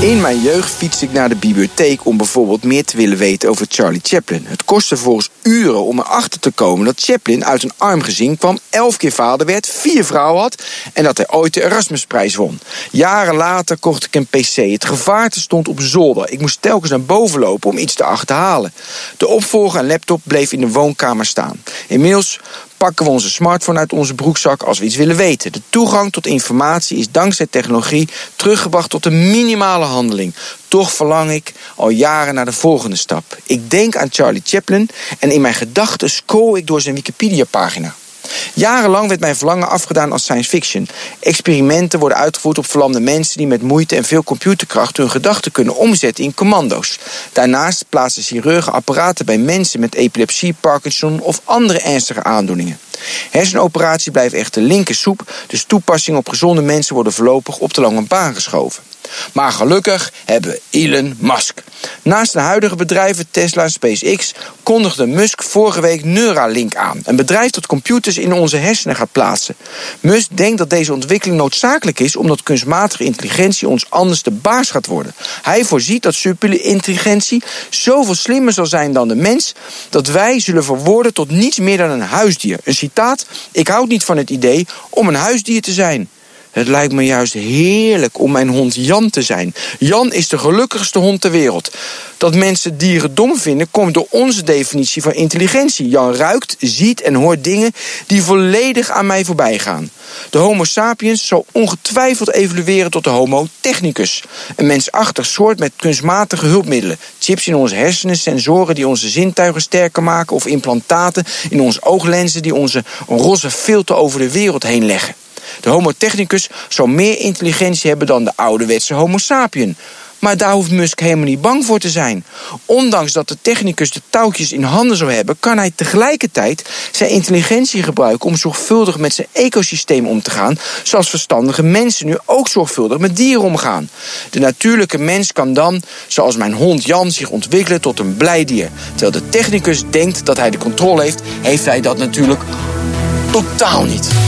In mijn jeugd fietste ik naar de bibliotheek om bijvoorbeeld meer te willen weten over Charlie Chaplin. Het kostte volgens uren om erachter te komen dat Chaplin uit een arm gezin kwam, elf keer vader werd, vier vrouwen had en dat hij ooit de Erasmusprijs won. Jaren later kocht ik een PC. Het gevaarte stond op zolder. Ik moest telkens naar boven lopen om iets te achterhalen. De opvolger en laptop bleef in de woonkamer staan. Inmiddels pakken we onze smartphone uit onze broekzak als we iets willen weten. De toegang tot informatie is dankzij technologie teruggebracht tot een minimale handeling. Toch verlang ik al jaren naar de volgende stap. Ik denk aan Charlie Chaplin en in mijn gedachten scroll ik door zijn Wikipedia-pagina. Jarenlang werd mijn verlangen afgedaan als science fiction. Experimenten worden uitgevoerd op verlamde mensen die met moeite en veel computerkracht hun gedachten kunnen omzetten in commando's. Daarnaast plaatsen chirurgen apparaten bij mensen met epilepsie, Parkinson of andere ernstige aandoeningen. Hersenoperatie blijft echter linkersoep, dus toepassingen op gezonde mensen worden voorlopig op de lange baan geschoven. Maar gelukkig hebben we Elon Musk. Naast de huidige bedrijven Tesla en SpaceX kondigde Musk vorige week Neuralink aan. Een bedrijf dat computers in onze hersenen gaat plaatsen. Musk denkt dat deze ontwikkeling noodzakelijk is omdat kunstmatige intelligentie ons anders de baas gaat worden. Hij voorziet dat subtiele intelligentie zoveel slimmer zal zijn dan de mens dat wij zullen verworden tot niets meer dan een huisdier. Een citaat: Ik houd niet van het idee om een huisdier te zijn. Het lijkt me juist heerlijk om mijn hond Jan te zijn. Jan is de gelukkigste hond ter wereld. Dat mensen dieren dom vinden komt door onze definitie van intelligentie. Jan ruikt, ziet en hoort dingen die volledig aan mij voorbij gaan. De Homo sapiens zal ongetwijfeld evolueren tot de Homo technicus. Een mensachtig soort met kunstmatige hulpmiddelen. Chips in onze hersenen, sensoren die onze zintuigen sterker maken of implantaten in onze ooglenzen die onze roze filter over de wereld heen leggen. De Homo technicus zou meer intelligentie hebben dan de ouderwetse Homo sapien. Maar daar hoeft Musk helemaal niet bang voor te zijn. Ondanks dat de technicus de touwtjes in handen zou hebben, kan hij tegelijkertijd zijn intelligentie gebruiken om zorgvuldig met zijn ecosysteem om te gaan, zoals verstandige mensen nu ook zorgvuldig met dieren omgaan. De natuurlijke mens kan dan, zoals mijn hond Jan, zich ontwikkelen tot een blij dier. Terwijl de technicus denkt dat hij de controle heeft, heeft hij dat natuurlijk totaal niet.